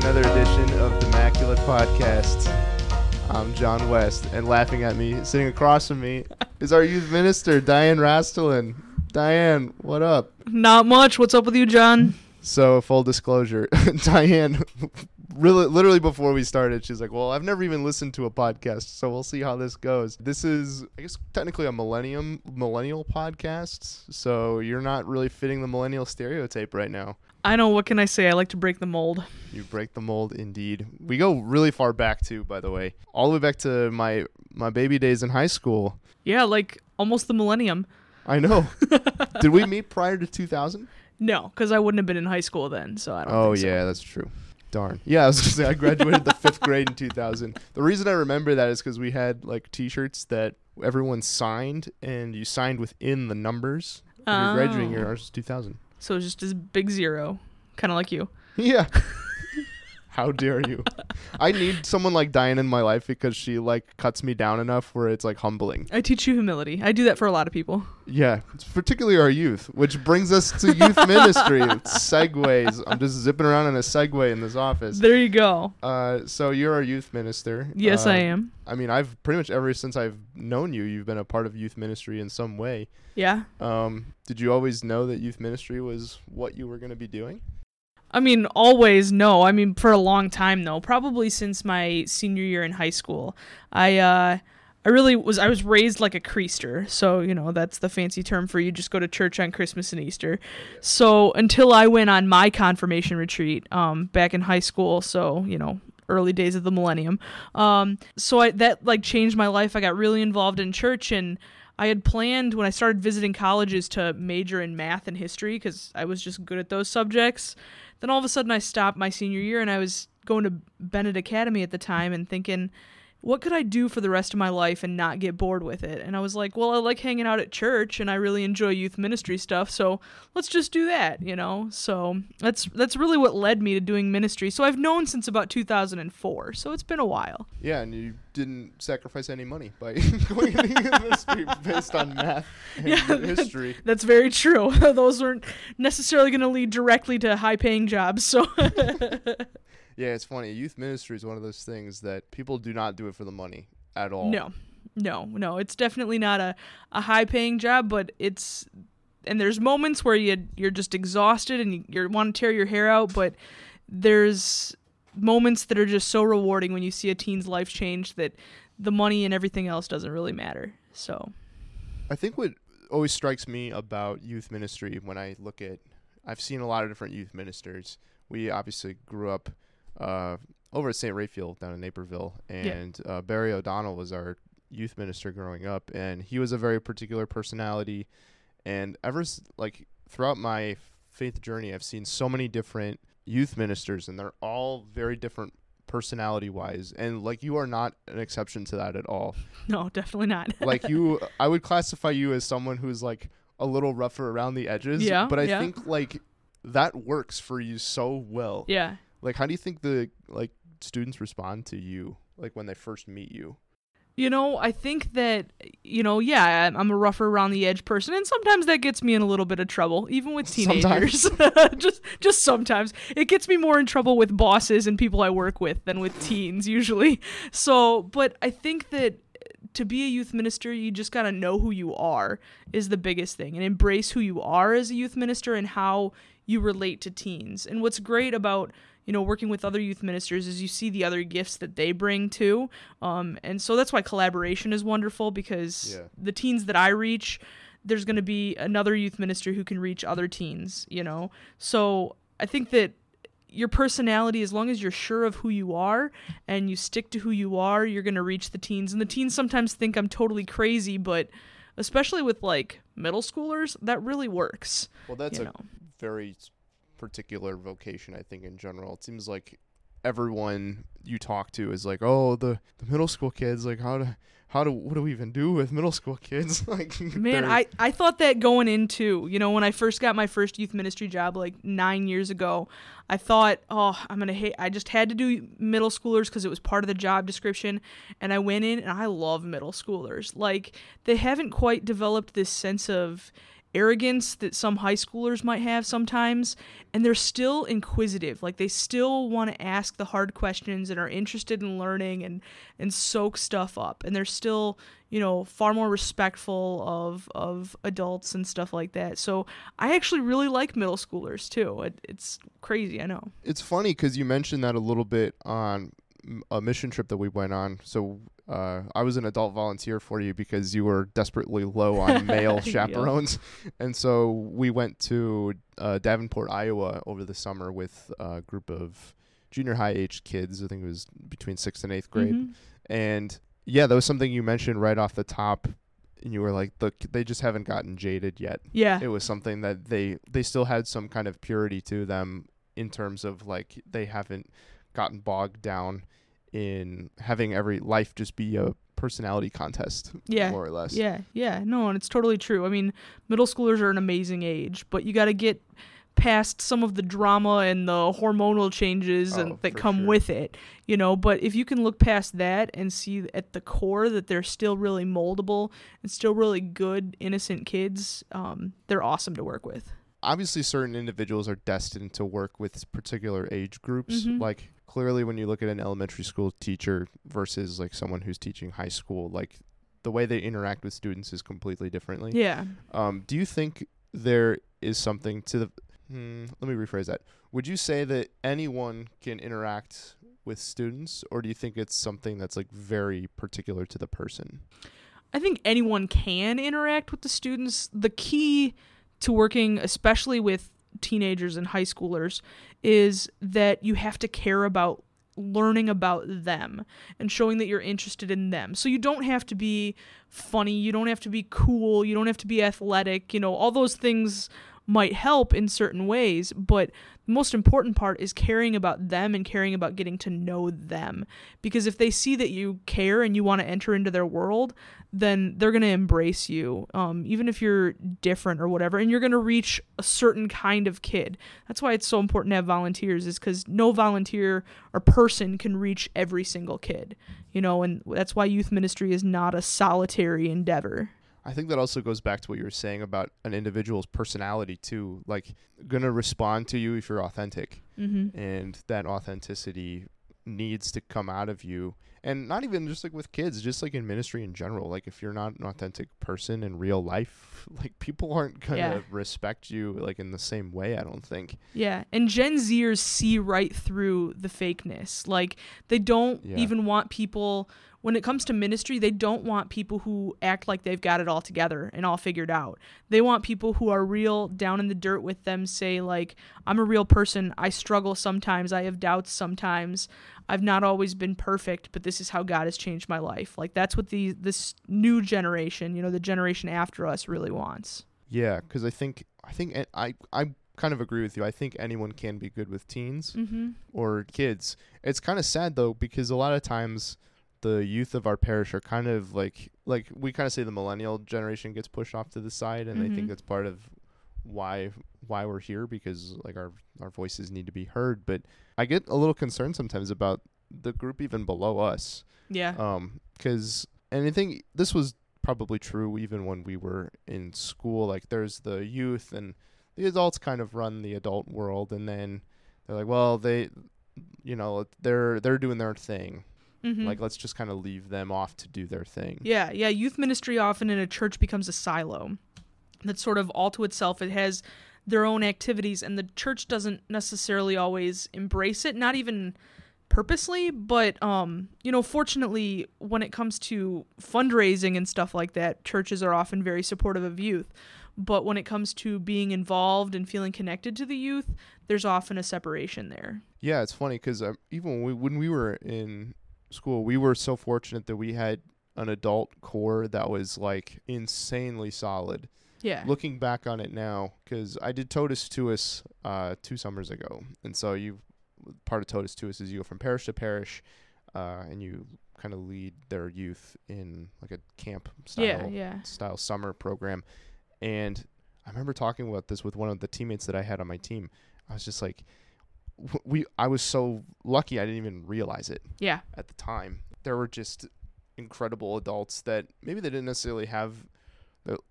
another edition of the Immaculate Podcast. I'm John West, and laughing at me, sitting across from me, is our youth minister, Dianne Rostollan. Dianne, what up? Not much. What's up with you, John? So, full disclosure, Dianne, really, literally before we started, she's like, "Well, I've never even listened to a podcast, so we'll see how this goes." This is, I guess, technically a millennium millennial podcast, so you're not really fitting the millennial stereotype right now. I know. What can I say? I like to break the mold. You break the mold, indeed. We go really far back too, by the way, all the way back to my my baby days in high school. Yeah, like almost the millennium. I know. Did we meet prior to 2000? No, because I wouldn't have been in high school then, so I don't. Oh think so. yeah, that's true. Darn. Yeah, I was gonna say I graduated the fifth grade in 2000. The reason I remember that is because we had like T-shirts that everyone signed, and you signed within the numbers. of oh. Your graduating year, Oh. ours was 2000. So it's just this big zero, kind of like you. Yeah. How dare you? I need someone like Dianne in my life because she like cuts me down enough where it's like humbling. I teach you humility. I do that for a lot of people. Yeah, particularly our youth, which brings us to youth ministry. Segways. I'm just zipping around in a Segway in this office. There you go. Uh, so you're our youth minister. Yes, Uh, I am. I mean, I've pretty much ever since I've known you, you've been a part of youth ministry in some way. Yeah. Um, did you always know that youth ministry was what you were going to be doing? I mean, always no. I mean, for a long time though. Probably since my senior year in high school. I uh I really was I was raised like a creaster. So, you know, that's the fancy term for you just go to church on Christmas and Easter. So, until I went on my confirmation retreat um back in high school, so, you know, early days of the millennium. Um so I that like changed my life. I got really involved in church and I had planned when I started visiting colleges to major in math and history because I was just good at those subjects. Then all of a sudden I stopped my senior year and I was going to Benet Academy at the time and thinking, what could I do for the rest of my life and not get bored with it? And I was like, well, I like hanging out at church and I really enjoy youth ministry stuff, so let's just do that, you know? So that's that's really what led me to doing ministry. So I've known since about 2004, so it's been a while. Yeah, and you didn't sacrifice any money by going into ministry based on math and Yeah, history. That's very true. Those weren't necessarily going to lead directly to high paying jobs, so Yeah, it's funny. Youth ministry is one of those things that people do not do it for the money at all. No, no, no. It's definitely not a, a high paying job, but it's and there's moments where you you're just exhausted and you, you want to tear your hair out, but there's moments that are just so rewarding when you see a teen's life change that the money and everything else doesn't really matter. So I think what always strikes me about youth ministry when I look at, I've seen a lot of different youth ministers. We obviously grew up uh, over at St. Raphael down in Naperville, and uh, Barry O'Donnell was our youth minister growing up, and he was a very particular personality. And ever like throughout my faith journey, I've seen so many different youth ministers, and they're all very different personality wise. And like you are not an exception to that at all no, definitely not. like you i would classify you as someone who's like a little rougher around the edges Yeah, but i yeah. think like that works for you so well yeah. Like how do you think the like students respond to you like when they first meet you You know, I think that, you know, yeah, I'm- a rougher around the edge person, and sometimes that gets me in a little bit of trouble, even with teenagers. just, just sometimes it gets me more in trouble with bosses and people I work with than with teens usually. So, but I think that to be a youth minister, you just gotta know who you are is the biggest thing, and embrace who you are as a youth minister and how you relate to teens. And what's great about you know working with other youth ministers is you see the other gifts that they bring too. Um, and so that's why collaboration is wonderful because Yeah. the teens that i reach there's going to be another youth minister who can reach other teens you know? So i think that your personality as long as you're sure of who you are and you stick to who you are you're going to reach the teens. And the teens sometimes think i'm totally crazy but especially with like middle schoolers that really works well that's a know? very particular vocation i think in general it seems like everyone you talk to is like oh the, the middle school kids like how to how do what do we even do with middle school kids like Man, I, I thought that going into, you know, when I first got my first youth ministry job like nine years ago, I thought, oh, I'm going to hate, I just had to do middle schoolers because it was part of the job description. And I went in and I love middle schoolers. Like, they haven't quite developed this sense of arrogance that some high schoolers might have sometimes and they're still inquisitive. Like they still want to ask the hard questions and are interested in learning and and soak stuff up. And they're still you know far more respectful of of adults and stuff like that. So i actually really like middle schoolers too. It, it's crazy i know. It's funny because you mentioned that a little bit on a mission trip that we went on. So uh, I was an adult volunteer for you because you were desperately low on male Yep. chaperones, and so we went to uh, Davenport, Iowa, over the summer with a group of junior high age kids. I think it was between sixth and eighth grade, Mhm. and yeah, that was something you mentioned right off the top. And you were like, "Look, they just haven't gotten jaded yet." yeah it was something that they they still had some kind of purity to them in terms of like they haven't gotten bogged down in having every life just be a personality contest Yeah, more or less Yeah, yeah, no, and it's totally true. I mean, middle schoolers are an amazing age, but you got to get past some of the drama and the hormonal changes Oh, and that come sure. with it, you know. But if you can look past that and see at the core that they're still really moldable and still really good, innocent kids, um, they're awesome to work with. obviously certain individuals are destined to work with particular age groups Mhm. like clearly when you look at an elementary school teacher versus like someone who's teaching high school like the way they interact with students is completely differently Yeah. Um, do you think there is something to the? Hmm, let me rephrase that. Would you say that anyone can interact with students, or do you think it's something that's like very particular to the person? I think anyone can interact with the students. The key to working, especially with teenagers and high schoolers, is that you have to care about learning about them and showing that you're interested in them. So you don't have to be funny, you don't have to be cool, you don't have to be athletic, you know, all those things might help in certain ways, but the most important part is caring about them and caring about getting to know them. Because if they see that you care and you want to enter into their world, then they're going to embrace you, um, even if you're different or whatever, and you're going to reach a certain kind of kid. That's why it's so important to have volunteers, is because no volunteer or person can reach every single kid, you know, and that's why youth ministry is not a solitary endeavor. I think that also goes back to what you were saying about an individual's personality too. Like, gonna respond to you if you're authentic, Mm-hmm. and that authenticity needs to come out of you and not even just like with kids just like in ministry in general like if you're not an authentic person in real life like people aren't gonna Yeah. respect you like in the same way i don't think Yeah, and Gen Zers see right through the fakeness. Like they don't Yeah. even want people when it comes to ministry, they don't want people who act like they've got it all together and all figured out. They want people who are real down in the dirt with them say like, I'm a real person. I struggle sometimes. I have doubts sometimes. I've not always been perfect, but this is how God has changed my life. Like that's what the this new generation, you know, the generation after us really wants. yeah because i think i think I I kind of agree with you i think anyone can be good with teens Mhm. or kids it's kind of sad though because a lot of times the youth of our parish are kind of like like we kind of say the millennial generation gets pushed off to the side and i think that's part of why why we're here because like our our voices need to be heard but i get a little concerned sometimes about the group even below us Yeah. um because and i think this was probably true even when we were in school like there's the youth and the adults kind of run the adult world and then they're like well they you know they're they're doing their thing Mhm. like let's just kind of leave them off to do their thing Yeah, yeah. Youth ministry often in a church becomes a silo that's sort of all to itself. It has their own activities, and the church doesn't necessarily always embrace it, not even purposely. But, um, you know, fortunately, when it comes to fundraising and stuff like that, churches are often very supportive of youth. But when it comes to being involved and feeling connected to the youth, there's often a separation there. yeah it's funny because um, even when we, when we were in school we were so fortunate that we had an adult core that was like insanely solid Yeah. looking back on it now, because I did Totus Tuus uh, two summers ago, and so you part of Totus Tuus is you go from parish to parish, uh, and you kind of lead their youth in like a camp style yeah, yeah. style summer program, and I remember talking about this with one of the teammates that I had on my team. I was just like, w- we I was so lucky I didn't even realize it Yeah. at the time. There were just incredible adults that maybe they didn't necessarily have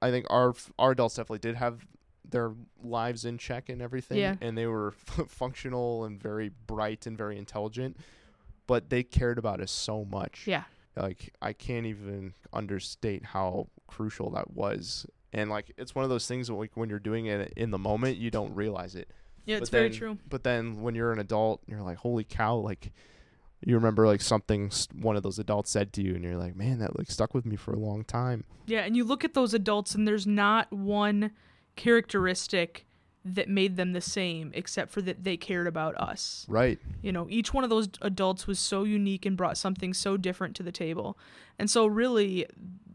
I think our our adults definitely did have their lives in check and everything, Yeah. and they were functional and very bright and very intelligent, but they cared about us so much. Yeah. Like I can't even understate how crucial that was. And like it's one of those things that like when you're doing it in the moment, you don't realize it. Yeah, it's But very true. But then when you're an adult, you're like, holy cow! Like you remember like something one of those adults said to you, and you're like, man, that like stuck with me for a long time. Yeah, and you look at those adults, and there's not one characteristic that made them the same, except for that they cared about us. Right. You know, each one of those adults was so unique and brought something so different to the table. And so really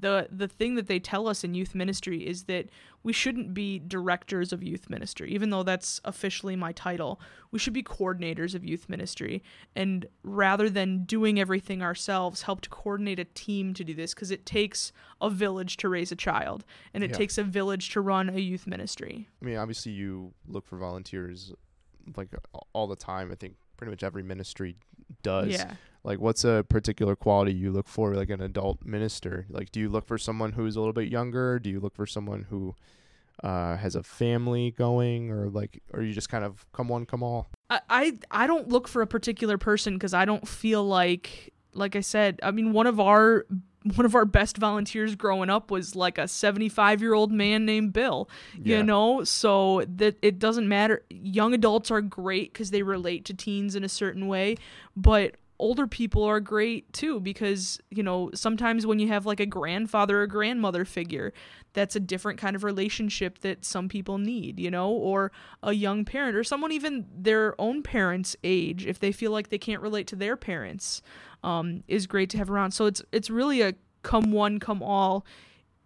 the the thing that they tell us in youth ministry is that we shouldn't be directors of youth ministry, even though that's officially my title. We should be coordinators of youth ministry and rather than doing everything ourselves, help to coordinate a team to do this because it takes a village to raise a child and it Yeah. takes a village to run a youth ministry. I mean, obviously, you look for volunteers like all the time. I think pretty much every ministry does. Yeah. Like, what's a particular quality you look for, like an adult minister? Like, do you look for someone who's a little bit younger? Do you look for someone who uh, has a family going, or like, or you just kind of come one, come all? I I, I don't look for a particular person because I don't feel like like I said. I mean, one of our one of our best volunteers growing up was like a 75 year old man named Bill. Yeah. You know, so that it doesn't matter. Young adults are great because they relate to teens in a certain way, but older people are great too because you know sometimes when you have like a grandfather or grandmother figure that's a different kind of relationship that some people need you know or a young parent or someone even their own parents age if they feel like they can't relate to their parents um, is great to have around. So it's it's really a come one come all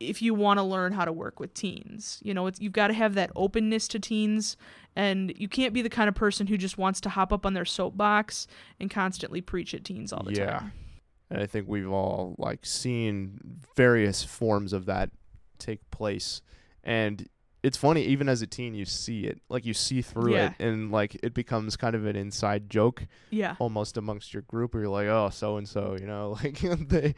if you want to learn how to work with teens you know it's, you've got to have that openness to teens and you can't be the kind of person who just wants to hop up on their soapbox and constantly preach at teens all the Yeah. time And I think we've all like seen various forms of that take place. And it's funny, even as a teen, you see it, like you see through Yeah. it, and like it becomes kind of an inside joke yeah almost amongst your group, where you're like, oh, so and so, you know, like they,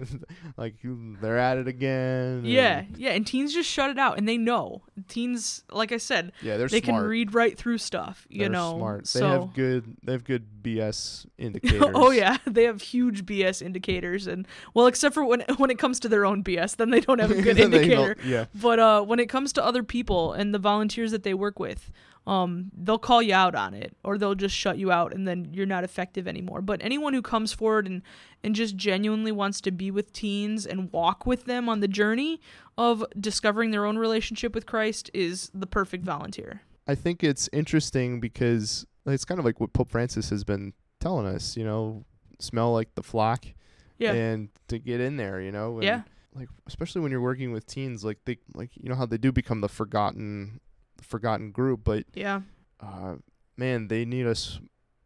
like they're at it again. yeah yeah and teens just shut it out and they know teens like i said yeah, they're they smart. can read right through stuff you they're know smart. They so have good, they have good BS indicators. oh yeah they have huge bs indicators and well except for when when it comes to their own bs then they don't have a good indicator yeah. but uh when it comes to other people and the volunteers that they work with um they'll call you out on it or they'll just shut you out and then you're not effective anymore but anyone who comes forward and and just genuinely wants to be with teens and walk with them on the journey of discovering their own relationship with Christ is the perfect volunteer I think it's interesting because it's kind of like what Pope Francis has been telling us, you know, smell like the flock yeah and to get in there, you know. And Yeah. Like especially when you're working with teens, like they like you know how they do become the forgotten forgotten group, but yeah uh man, they need us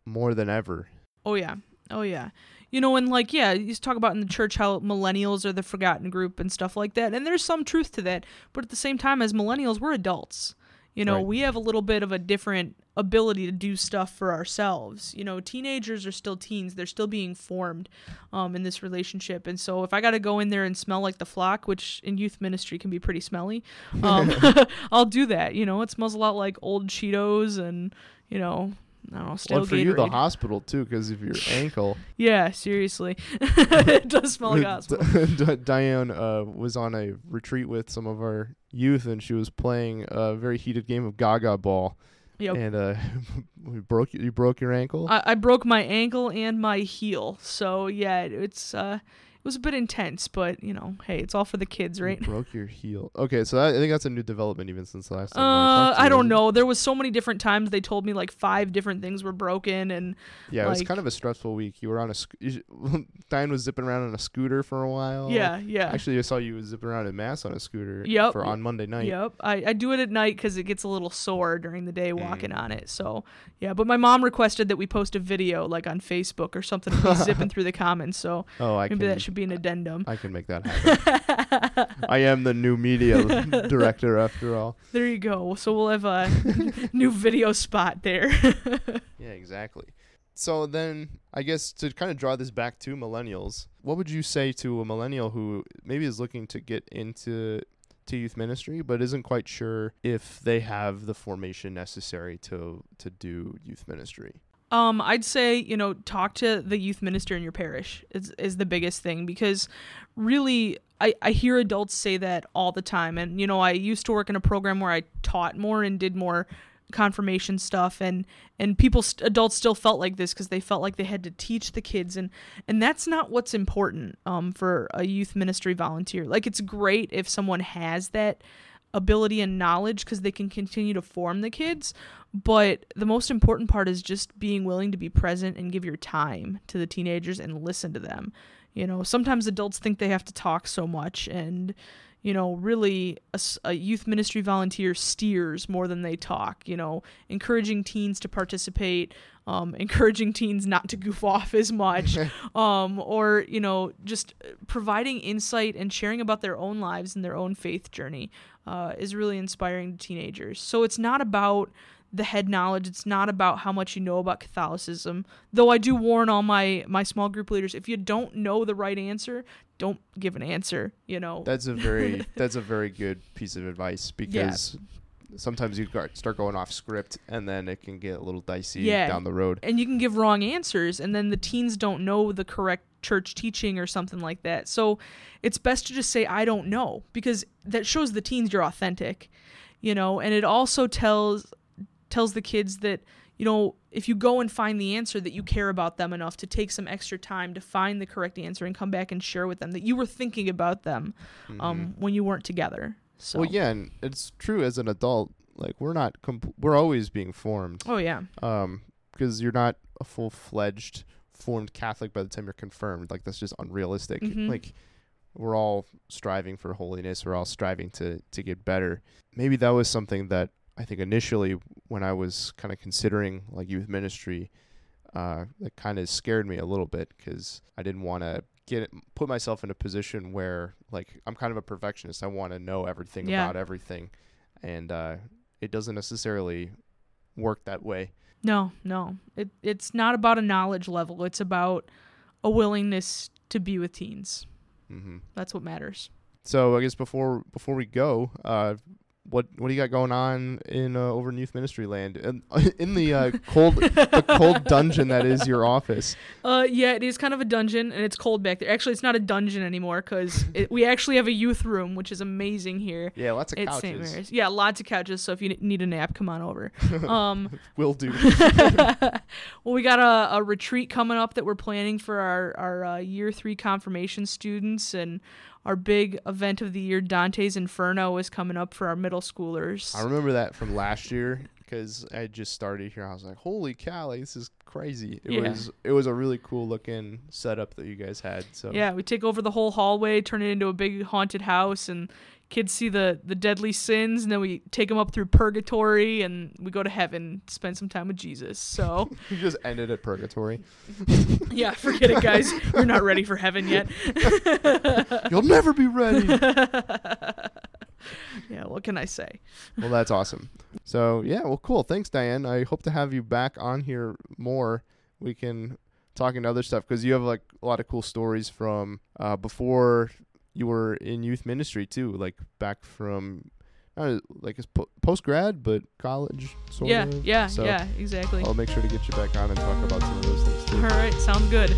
more than ever. Oh yeah. Oh yeah. You know, and like yeah, you talk about in the church how millennials are the forgotten group and stuff like that. And there's some truth to that. But at the same time as millennials, we're adults. You know, Right. we have a little bit of a different ability to do stuff for ourselves. You know, teenagers are still teens. They're still being formed um, in this relationship. And so if I got to go in there and smell like the flock, which in youth ministry can be pretty smelly, um, I'll do that. You know, it smells a lot like old Cheetos and, you know, Know, stale Well, for you, the hospital too, because of your ankle. Yeah, seriously. it does smell like hospital. Di- Dianne uh, was on a retreat with some of our youth, and she was playing a very heated game of Gaga Ball. Yep. And uh, we broke you broke your ankle. I, I broke my ankle and my heel. So yeah, it, it's uh was a bit intense, but you know, hey, it's all for the kids, You right? broke your heel. Okay, so that, I think that's a new development even since the last time. I, Uh, to I don't know. There was so many different times they told me like five different things were broken, and Yeah, it was kind of a stressful week. You were on a. Sc- you Dianne was zipping around on a scooter for a while. yeah, yeah, Actually, I saw you zipping around in Mass on a scooter. Yep. For on Monday night. Yep, I, I do it at night because it gets a little sore during the day walking Mm. on it. So yeah, but my mom requested that we post a video like on Facebook or something zipping through the comments. So Oh, I maybe can. that should be an addendum. I can make that happen. I am the new media director after all. There you go. So we'll have a new video spot there. Yeah, exactly. So then, I guess to kind of draw this back to millennials, what would you say to a millennial who maybe is looking to get into to youth ministry, but isn't quite sure if they have the formation necessary to to do youth ministry. Um, I'd say you know talk to the youth minister in your parish is is the biggest thing because really I I hear adults say that all the time. And you know I used to work in a program where I taught more and did more confirmation stuff. And and people st- adults still felt like this because they felt like they had to teach the kids. And and that's not what's important um for a youth ministry volunteer. Like it's great if someone has that ability and knowledge because they can continue to form the kids but the most important part is just being willing to be present and give your time to the teenagers and listen to them. You know sometimes adults think they have to talk so much and you know, really a, a, youth ministry volunteer steers more than they talk, you know, encouraging teens to participate, um, encouraging teens not to goof off as much, um, or, you know, just providing insight and sharing about their own lives and their own faith journey uh, is really inspiring to teenagers. So it's not about the head knowledge. It's not about how much you know about Catholicism. Though I do warn all my my small group leaders if you don't know the right answer, don't give an answer, you know. That's a very that's a very good piece of advice because yeah. sometimes you start going off script and then it can get a little dicey yeah. down the road. And you can give wrong answers and then the teens don't know the correct church teaching or something like that. So it's best to just say I don't know because that shows the teens you're authentic, you know, and it also tells tells the kids that you know if you go and find the answer that you care about them enough to take some extra time to find the correct answer and come back and share with them that you were thinking about them um, mm-hmm. when you weren't together. So well yeah and it's true as an adult like we're not compl- we're always being formed. Oh yeah. Um because you're not a full-fledged formed catholic by the time you're confirmed. Like that's just unrealistic. Mm-hmm. like we're all striving for holiness. We're all striving to to get better. Maybe that was something that I think initially when I was kind of considering like youth ministry, uh, that kind of scared me a little bit because I didn't want to get put myself in a position where like I'm kind of a perfectionist. I want to know everything yeah. about everything, and uh, it doesn't necessarily work that way. No, no, it it's not about a knowledge level. It's about a willingness to be with teens. Mm-hmm. That's what matters. So I guess before before we go, uh, what what do you got going on in uh, over in youth ministry land? In, in the uh, cold the cold dungeon that is your office. Uh yeah it is kind of a dungeon and it's cold back there. Actually it's not a dungeon anymore because we actually have a youth room which is amazing here yeah lots of couches. St. Mary's. yeah lots of couches so if you need a nap come on over. Um will do. Well we got a, a retreat coming up that we're planning for our our uh, year three confirmation students and our big event of the year, Dante's Inferno, is coming up for our middle schoolers. I remember that from last year because I just started here. I was like, "Holy cow! Like, this is crazy!" It yeah. was it was a really cool looking setup that you guys had. So yeah, we take over the whole hallway, turn it into a big haunted house, and kids see the the deadly sins and then we take them up through purgatory and we go to heaven to spend some time with jesus so. You just ended at purgatory. Yeah forget it guys. You're not ready for heaven yet. You'll never be ready. Yeah what can i say? Well that's awesome. So yeah well cool. Thanks dianne. I hope to have you back on here more. We can talk into other stuff because you have like a lot of cool stories from uh, before you were in youth ministry too, like back from uh, like it's po- post grad, but college sort yeah, of. Yeah, so yeah, exactly. I'll make sure to get you back on and talk about some of those things too. All right, sounds good.